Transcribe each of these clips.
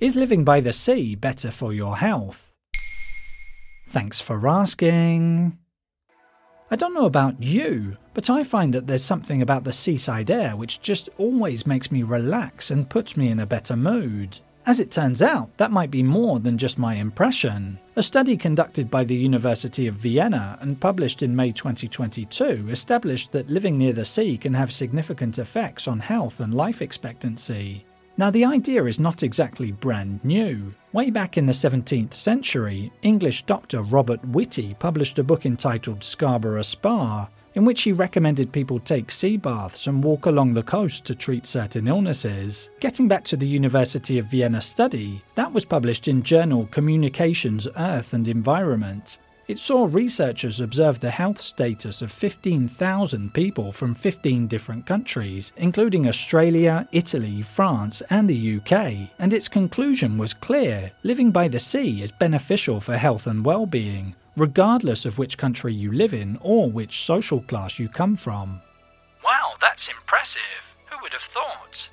Is living by the sea better for your health? Thanks for asking. I don't know about you, but I find that there's something about the seaside air which just always makes me relax and puts me in a better mood. As it turns out, that might be more than just my impression. A study conducted by the University of Vienna and published in May 2022 established that living near the sea can have significant effects on health and life expectancy. Now, the idea is not exactly brand new. Way back in the 17th century, English doctor Robert Wittie published a book entitled Scarborough Spa, in which he recommended people take sea baths and walk along the coast to treat certain illnesses. Getting back to the University of Vienna study, that was published in journal Communications, Earth and Environment, it saw researchers observe the health status of 15,000 people from 15 different countries, including Australia, Italy, France, and the UK, and its conclusion was clear living by the sea is beneficial for health and well being, regardless of which country you live in or which social class you come from. Wow, that's impressive. Who would have thought?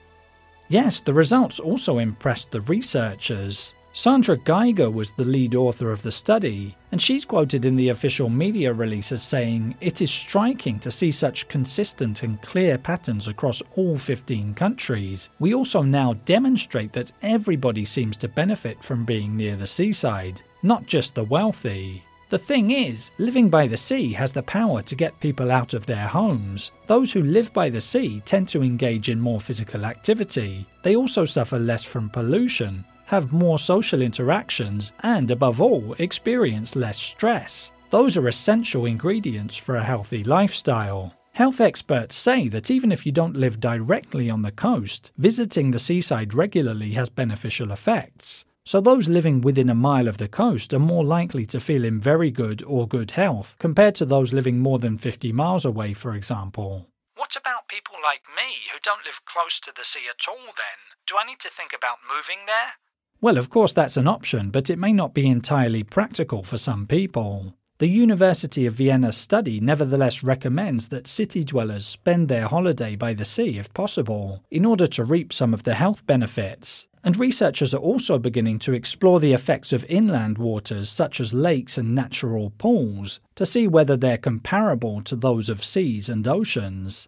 Yes, the results also impressed the researchers. Sandra Geiger was the lead author of the study, and she's quoted in the official media release as saying, It is striking to see such consistent and clear patterns across all 15 countries. We also now demonstrate that everybody seems to benefit from being near the seaside, not just the wealthy. The thing is, living by the sea has the power to get people out of their homes. Those who live by the sea tend to engage in more physical activity. They also suffer less from pollution, have more social interactions, and above all, experience less stress. Those are essential ingredients for a healthy lifestyle. Health experts say that even if you don't live directly on the coast, visiting the seaside regularly has beneficial effects. So, those living within a mile of the coast are more likely to feel in very good or good health compared to those living more than 50 miles away, for example. What about people like me who don't live close to the sea at all then? Do I need to think about moving there? Well, of course, that's an option, but it may not be entirely practical for some people. The University of Vienna study nevertheless recommends that city dwellers spend their holiday by the sea if possible, in order to reap some of the health benefits. And researchers are also beginning to explore the effects of inland waters such as lakes and natural pools to see whether they're comparable to those of seas and oceans.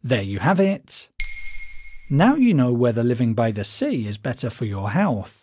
There you have it. Now you know whether living by the sea is better for your health.